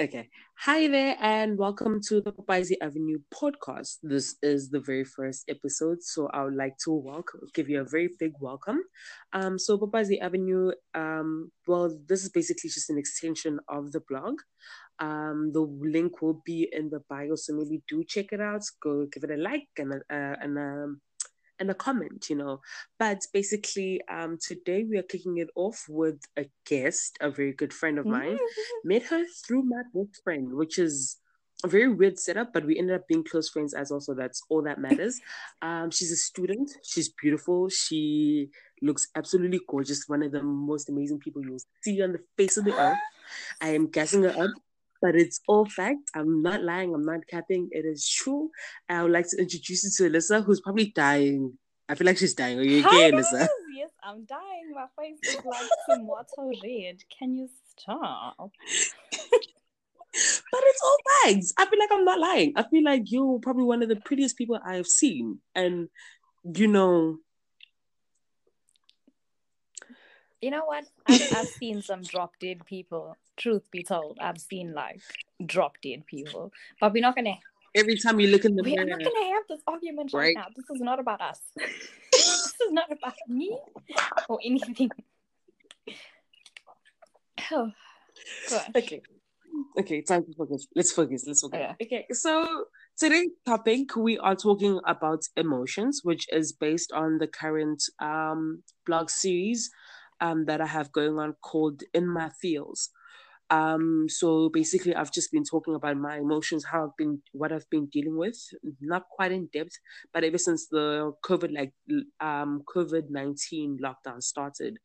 Okay. Hi there, and welcome to the Papazi Avenue podcast. This is the very first episode, so I would like to welcome, give you a very big welcome. Um, so Papazi Avenue, um, well, this is basically just an extension of the blog. Um, the link will be in the bio, so maybe do check it out. Go give it a like and a, uh, and um and a comment, you know. But basically, um, today we are kicking it off with a guest, a very good friend of mine. Mm-hmm. Met her through my best friend, which is a very weird setup, but we ended up being close friends as also that's all that matters. Um, she's a student, she's beautiful, she looks absolutely gorgeous, one of the most amazing people you'll see on the face of the earth. I am gassing her up but it's all fact. I'm not lying. I'm not capping. It is true. I would like to introduce you to Alyssa, who's probably dying. I feel like she's dying. Are you okay, Alyssa? Yes, I'm dying. My face is like tomato red. Can you stop? but it's all facts. I feel like I'm not lying. I feel like you're probably one of the prettiest people I have seen. And, you know, you know what? I've, I've seen some drop dead people. Truth be told, I've seen like drop dead people. But we're not gonna. Every time you look in the mirror, we're not gonna have this argument right, right now. This is not about us. this is not about me or anything. Oh, okay. Okay, time to focus. Let's focus. Let's focus. Okay. okay, so today's topic we are talking about emotions, which is based on the current um blog series um, that I have going on called In My Feels. Um, so basically, I've just been talking about my emotions, how I've been, what I've been dealing with, not quite in depth, but ever since the COVID, like um, COVID nineteen lockdown started,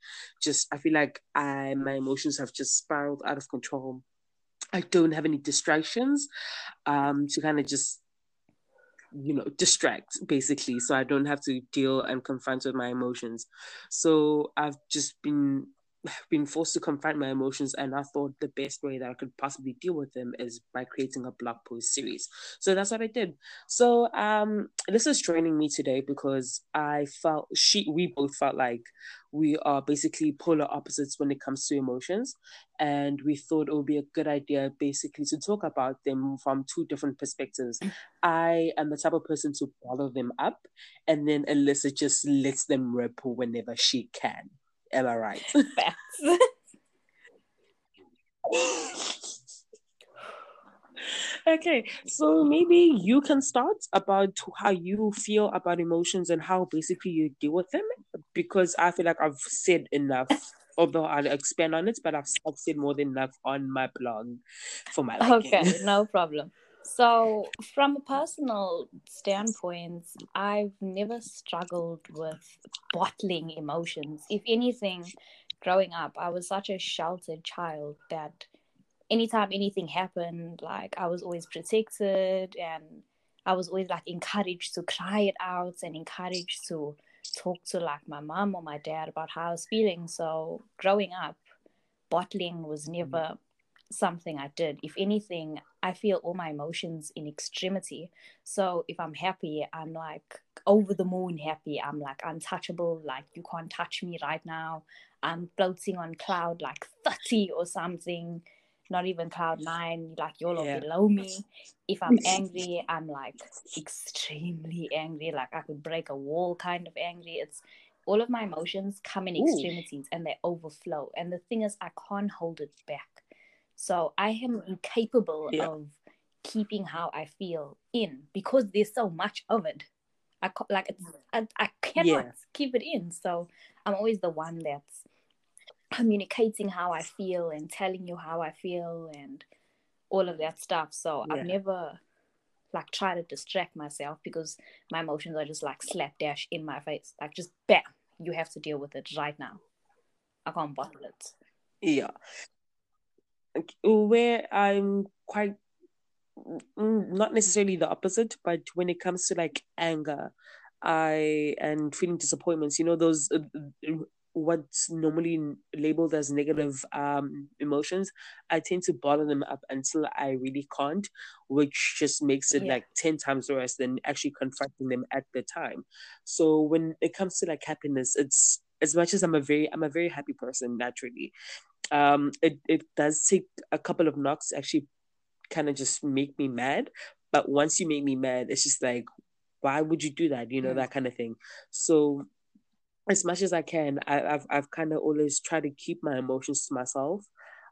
just I feel like I my emotions have just spiraled out of control. I don't have any distractions um, to kind of just you know distract basically. So i don't have to deal and confront with my emotions. So i've just been been forced to confront my emotions and i thought the best way that i could possibly deal with them is by creating a blog post series. So that's what i did. So um this is joining me today because i felt she we both felt like we are basically polar opposites when it comes to emotions. And we thought it would be a good idea basically to talk about them from two different perspectives. I am the type of person to bottle them up and then alyssa just lets them rip whenever she can Am I right? Facts. okay, so maybe you can start about how you feel about emotions and how basically you deal with them because I feel like I've said enough. Although I'll expand on it, but I've, I've said more than enough on my blog for my liking. Okay, no problem. So, from a personal standpoint, I've never struggled with bottling emotions. If anything, growing up, I was such a sheltered child that anytime anything happened, like I was always protected and I was always like encouraged to cry it out and encouraged to talk to like my mom or my dad about how I was feeling. So, growing up, bottling was never mm-hmm. something I did. If anything, I feel all my emotions in extremity. So if I'm happy, I'm like over the moon happy. I'm like untouchable, like you can't touch me right now. I'm floating on cloud like 30 or something, not even cloud nine, like you're yeah. below me. If I'm angry, I'm like extremely angry, like I could break a wall kind of angry. It's all of my emotions come in extremities Ooh. and they overflow. And the thing is, I can't hold it back. So I am incapable yeah. of keeping how I feel in because there's so much of it. I like it's, mm. I, I cannot yeah. keep it in. So I'm always the one that's communicating how I feel and telling you how I feel and all of that stuff. So yeah. I've never like tried to distract myself because my emotions are just like slapdash in my face. Like just bam, you have to deal with it right now. I can't bottle it. Yeah where I'm quite mm, not necessarily the opposite, but when it comes to like anger, I and feeling disappointments, you know, those uh, uh, what's normally labeled as negative um, emotions, I tend to bottle them up until I really can't, which just makes it yeah. like 10 times worse than actually confronting them at the time. So when it comes to like happiness, it's as much as I'm a very I'm a very happy person naturally, um, it, it does take a couple of knocks actually kind of just make me mad. But once you make me mad, it's just like, why would you do that? You know, that kind of thing. So as much as I can, I, have I've kind of always tried to keep my emotions to myself.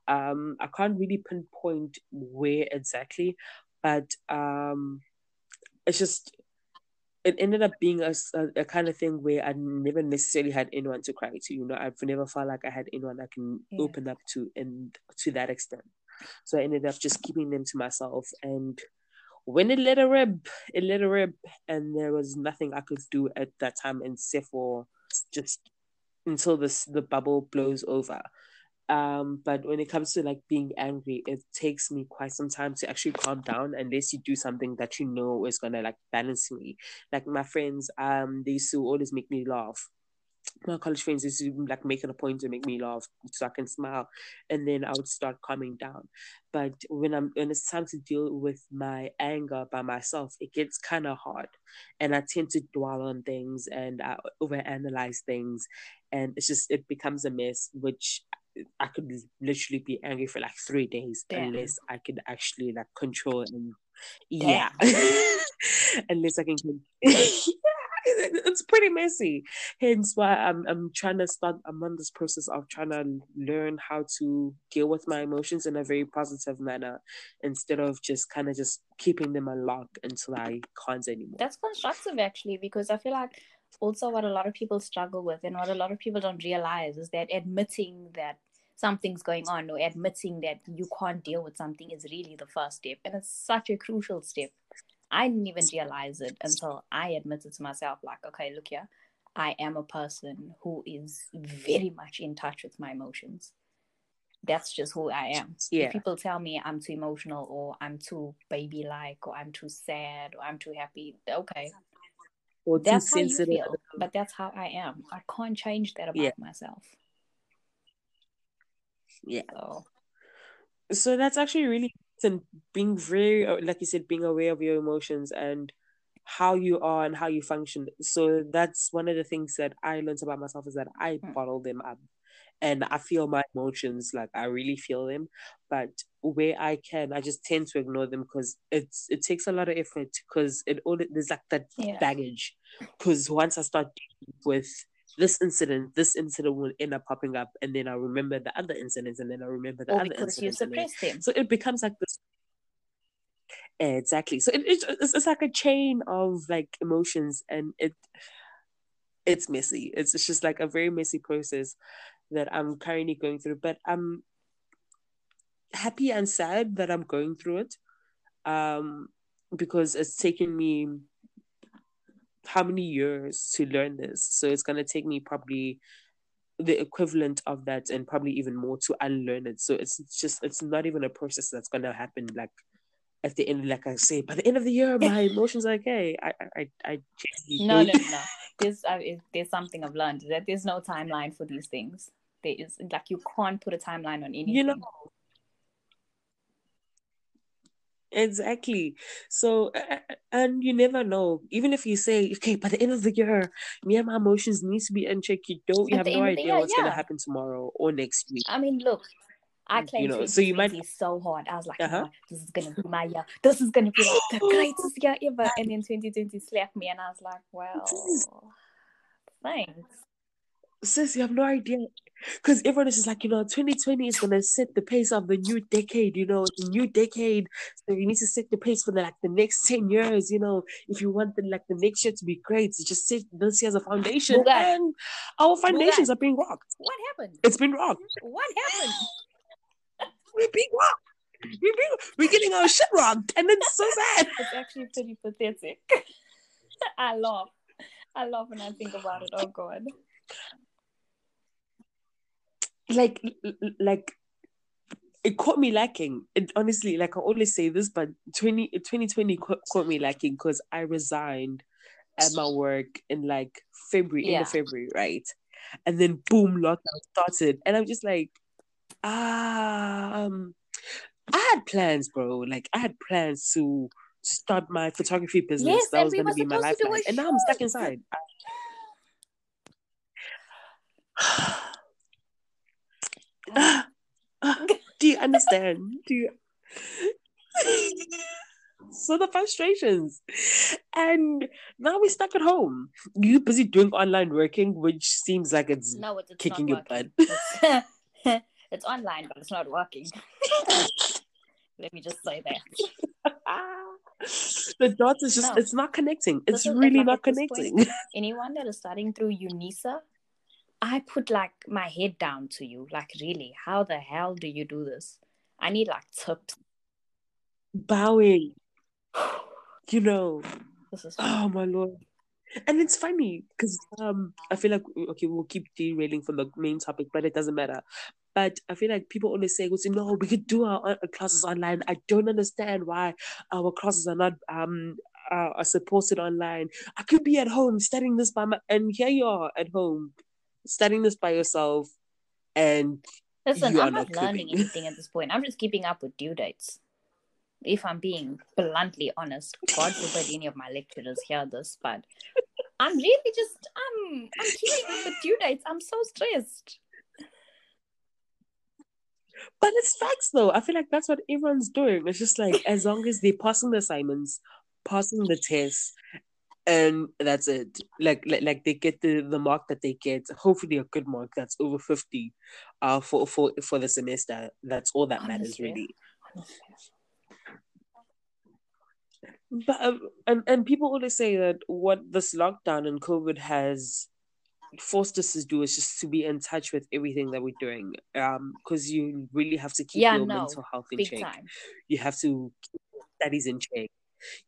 Um, I can't really pinpoint where exactly, but um, it's just it ended up being a, a, a, kind of thing where I never necessarily had anyone to cry to. You know, I've never felt like I had anyone I can yeah. open up to, and to that extent. So I ended up just keeping them to myself. And when it let a rip, it let a rip, and there was nothing I could do at that time except for just until this the bubble blows over. Um, but when it comes to like being angry, it takes me quite some time to actually calm down unless you do something that you know is gonna like balance me. Like my friends, um, they used to always make me laugh. My college friends used to like make it a point to make me laugh so I can smile, and then I would start calming down. But when I'm when it's time to deal with my anger by myself, it gets kind of hard, and I tend to dwell on things and I overanalyze things, and it's just it becomes a mess, which I could literally be angry for like three days Damn. unless I could actually like control and yeah, unless I can. yeah, it's pretty messy. Hence why I'm I'm trying to start. I'm on this process of trying to learn how to deal with my emotions in a very positive manner instead of just kind of just keeping them unlocked until I can't anymore. That's constructive actually because I feel like also what a lot of people struggle with and what a lot of people don't realize is that admitting that something's going on or admitting that you can't deal with something is really the first step. And it's such a crucial step. I didn't even realize it until i admitted to myself like okay look here i am a person who is very much in touch with my emotions. That's just who i am. Yeah. if people tell me i'm too emotional or i'm too baby like or i'm too sad or i'm too happy okay or that's how sensitive. you feel but that's how i am i can't change that about yeah. myself yeah so, so that's actually really and being very uh, like you said being aware of your emotions and how you are and how you function so that's one of the things that i learned about myself is that i mm. bottle them up and i feel my emotions like i really feel them but where i can i just tend to ignore them because it's it takes a lot of effort because it all there's like that yeah. baggage because once i start with this incident, this incident will end up popping up, and then I remember the other incidents, and then I remember the or other because incidents. You suppress them. So it becomes like this. Exactly. So it, it's, it's like a chain of like emotions, and it it's messy. It's, it's just like a very messy process that I'm currently going through. But I'm happy and sad that I'm going through it, um, because it's taken me how many years to learn this. So it's gonna take me probably the equivalent of that and probably even more to unlearn it. So it's just it's not even a process that's gonna happen like at the end, like I say, by the end of the year, my emotions are okay. I I I no no no. There's uh, there's something I've learned that there's no timeline for these things. There is like you can't put a timeline on anything. You know, Exactly. So, and you never know. Even if you say, okay, by the end of the year, me and my emotions needs to be in check, you don't, you At have no idea year, what's yeah. gonna happen tomorrow or next week. I mean, look, I claimed you know, so you might so hard. I was like, uh-huh. oh, this is gonna be my year. This is gonna be like the greatest year ever. And then 2020 slapped me, and I was like, well, thanks. Sis, you have no idea because everyone is just like, you know, 2020 is gonna set the pace of the new decade, you know, the new decade. So you need to set the pace for the, like the next 10 years, you know. If you want the like the next year to be great, you just set this year as a foundation. And our foundations are being rocked. What happened? It's been rocked. What happened? We're being rocked. We're, being, we're getting our shit rocked, and it's so sad. It's actually pretty pathetic. I laugh. I laugh when I think about it. Oh god like like it caught me lacking. It honestly, like I always say this, but 20, 2020 caught, caught me lacking because I resigned at my work in like February, yeah. in February, right? And then boom, lockdown started, and I'm just like, um, I had plans, bro. Like I had plans to start my photography business. Yes, that was going to be my lifeline, and now I'm stuck inside. do you understand? Do you so the frustrations. And now we're stuck at home. You busy doing online working, which seems like it's, no, it's kicking your butt. It's, online, but it's not working. Let me just say that. the dots is just no. it's not connecting. It's really not connecting. Point, anyone that is studying through UNISA, I put like my head down to you. Like, really, how the hell do you do this? I need like tips. Bowing. you know. oh my lord. And it's funny because um I feel like okay we'll keep derailing from the main topic, but it doesn't matter. But I feel like people always say, "No, we could do our, our classes online." I don't understand why our classes are not um uh, are supported online. I could be at home studying this by my, and here you are at home studying this by yourself, and listen, I'm not, not learning anything at this point. I'm just keeping up with due dates if I'm being bluntly honest, God forbid any of my lecturers hear this, but I'm really just I'm I'm keeping up with due dates. I'm so stressed. But it's facts though. I feel like that's what everyone's doing. It's just like as long as they're passing the assignments, passing the tests, and that's it. Like like, like they get the, the mark that they get, hopefully a good mark that's over 50 uh for for for the semester. That's all that Honestly. matters really. Honestly but um, and and people always say that what this lockdown and COVID has forced us to do is just to be in touch with everything that we're doing. Um, because you really have to keep yeah, your no, mental health in check. Time. You have to keep studies in check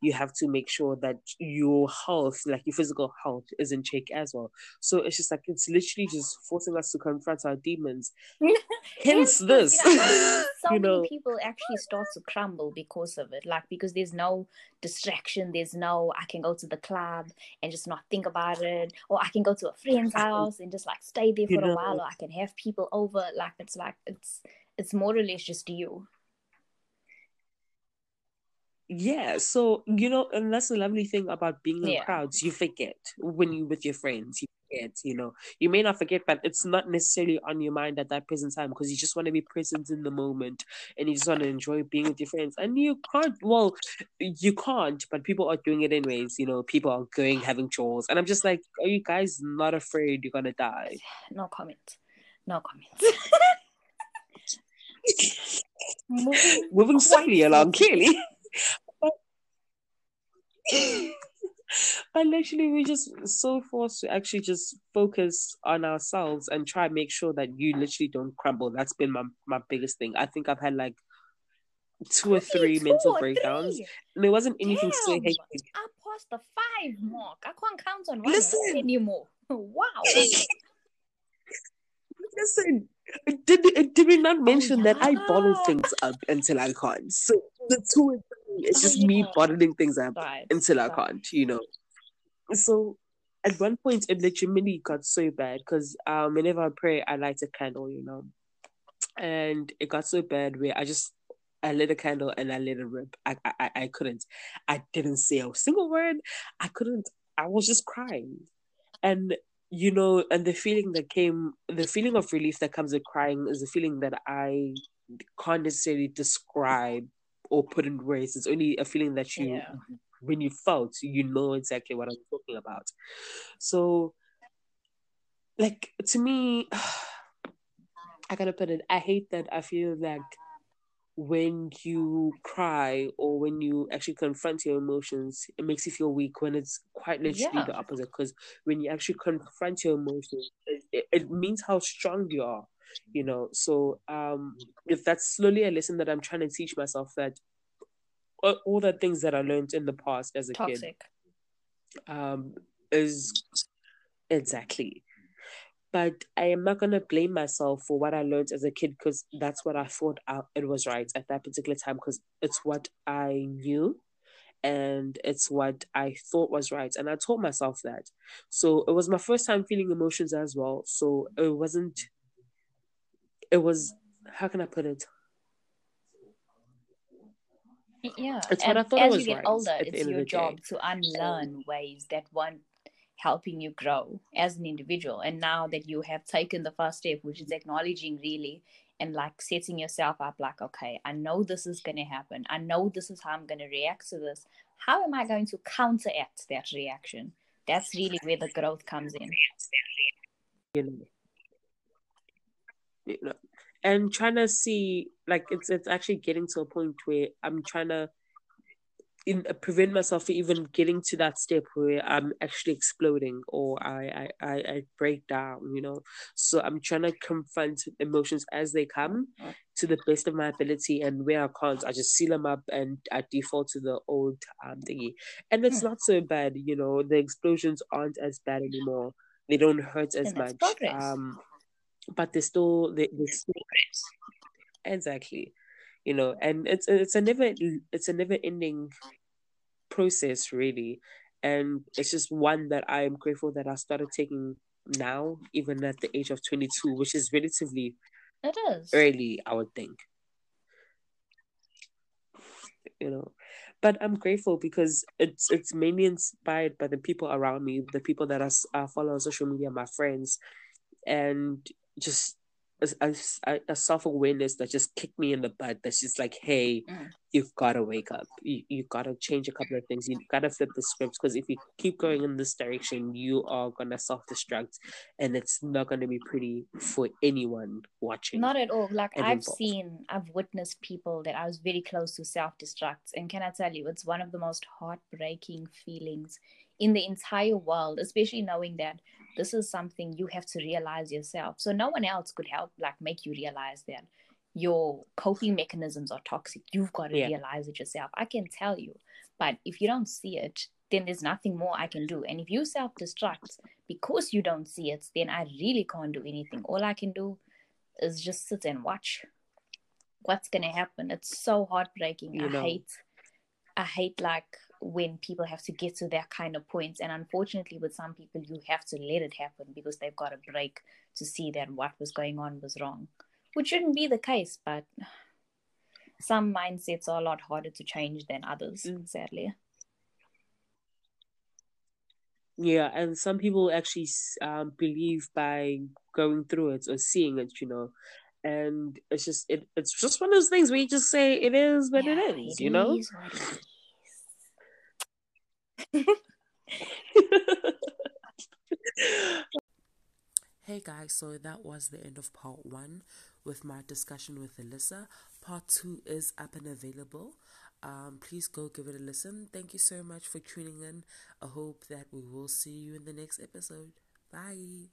you have to make sure that your health, like your physical health, is in check as well. So it's just like it's literally just forcing us to confront our demons. Hence this. You know, so you know. many people actually start to crumble because of it. Like because there's no distraction, there's no I can go to the club and just not think about it, or I can go to a friend's house and just like stay there for you a know. while, or I can have people over. Like it's like it's it's more or less just you yeah so you know and that's the lovely thing about being in yeah. crowds you forget when you're with your friends you forget you know. You may not forget but it's not necessarily on your mind at that present time because you just want to be present in the moment and you just want to enjoy being with your friends and you can't well you can't but people are doing it anyways you know people are going having chores and i'm just like are you guys not afraid you're gonna die? No comment no comment moving, swiftly along clearly but literally we're just so forced to actually just focus on ourselves and try and make sure that you literally don't crumble that's been my, my biggest thing i think i've had like two or three mental breakdowns three. and it wasn't anything Damn, so hectic i passed the five mark i can't count on one Listen. anymore wow Listen, did did we not oh, mention oh, yeah. that I bottle things up until I can't? So the two it's just me bottling things up right. until I can't, you know. So at one point it legitimately got so bad because um whenever I pray I light a candle, you know. And it got so bad where I just I lit a candle and I let it rip. I, I I couldn't. I didn't say a single word. I couldn't. I was just crying, and you know, and the feeling that came, the feeling of relief that comes with crying is a feeling that I can't necessarily describe or put in words. It's only a feeling that you, yeah. when you felt, you know exactly what I'm talking about. So, like to me, I gotta put it. I hate that. I feel like when you cry or when you actually confront your emotions, it makes you feel weak. When it's quite literally yeah. the opposite, because when you actually confront your emotions, it, it means how strong you are you know so um if that's slowly a lesson that i'm trying to teach myself that all, all the things that i learned in the past as a Toxic. kid um is exactly but i am not going to blame myself for what i learned as a kid because that's what i thought I, it was right at that particular time because it's what i knew and it's what I thought was right. And I told myself that. So it was my first time feeling emotions as well. So it wasn't it was how can I put it? Yeah, it's and as you get right? Older, it's your job to unlearn ways that weren't helping you grow as an individual. And now that you have taken the first step, which is acknowledging really and like setting yourself up like okay i know this is going to happen. I know this is how i'm going to react to this. How am i going to counteract that reaction? That's really where the growth comes in. You know, you know and trying to see like it's it's actually getting to a point where i'm trying to in, uh, prevent myself from even getting to that step where I'm actually exploding or I, I, I, I break down, you know. So I'm trying to confront emotions as they come to the best of my ability, and where I can't, I just seal them up and I default to the old um, thingy. And it's hmm. not so bad, you know. The explosions aren't as bad anymore. They don't hurt as much. Um, but they still they, they still exactly. You know and it's it's a never it's a never ending process really. And it's just one that i'm grateful that i started taking now even at the age of 22 which is relatively it is. early i would think. You know but i'm grateful because it's it's mainly inspired by the people around me the people that I, I follow on social media my friends. And just a, a, a self awareness that just kicked me in the butt. That's just like, hey, mm. you've got to wake up. You you got to change a couple of things. You've got to flip the scripts because if you keep going in this direction, you are gonna self destruct, and it's not gonna be pretty for anyone watching. Not at all. Like I've involved. seen, I've witnessed people that I was very close to self destruct, and can I tell you, it's one of the most heartbreaking feelings in the entire world, especially knowing that this is something you have to realize yourself. So no one else could help like make you realize that your coping mechanisms are toxic. You've got to yeah. realize it yourself. I can tell you, but if you don't see it, then there's nothing more I can do. And if you self destruct because you don't see it, then I really can't do anything. All I can do is just sit and watch what's gonna happen. It's so heartbreaking. You I know. hate I hate like when people have to get to that kind of points. point and unfortunately with some people you have to let it happen because they've got a break to see that what was going on was wrong which shouldn't be the case but some mindsets are a lot harder to change than others mm. sadly yeah and some people actually um, believe by going through it or seeing it you know and it's just it, it's just one of those things where you just say it is but yeah, it is it you know is hey guys, so that was the end of part one with my discussion with Alyssa. Part two is up and available. Um, please go give it a listen. Thank you so much for tuning in. I hope that we will see you in the next episode. Bye.